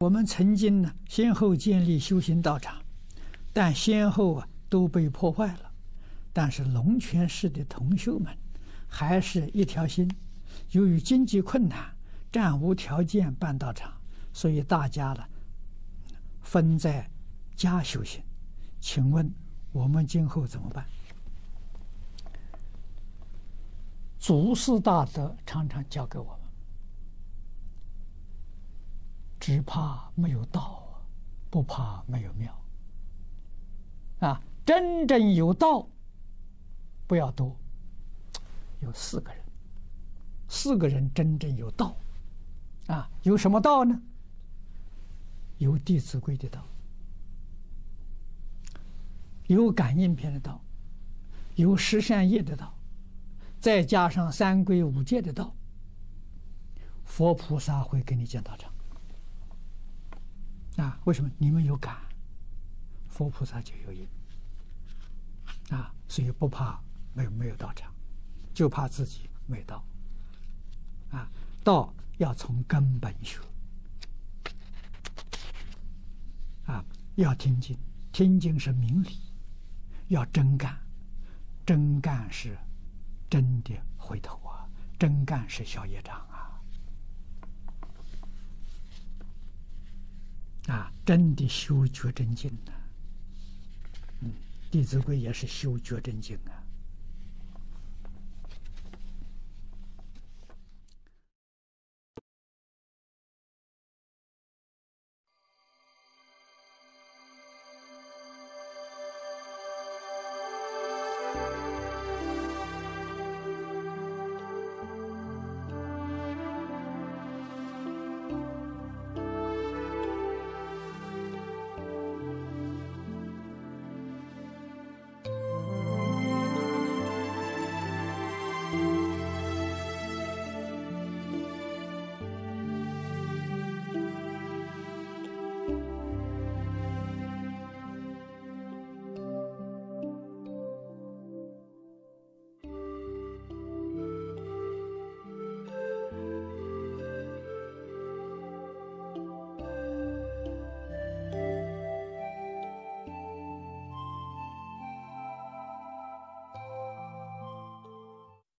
我们曾经呢，先后建立修行道场，但先后啊都被破坏了。但是龙泉寺的同修们还是一条心。由于经济困难，暂无条件办道场，所以大家呢分在家修行。请问我们今后怎么办？祖师大德常常教给我。只怕没有道，不怕没有庙。啊，真正有道，不要多，有四个人，四个人真正有道，啊，有什么道呢？有《弟子规》的道，有感应篇的道，有十善业的道，再加上三规五戒的道，佛菩萨会给你建道场。啊，为什么你们有感，佛菩萨就有应啊？所以不怕没有没有道场，就怕自己没道。啊，道要从根本学。啊，要听经，听经是明理，要真干，真干是真的回头啊，真干是消业障啊。真的修觉真经呐！嗯，《弟子规》也是修觉真经啊。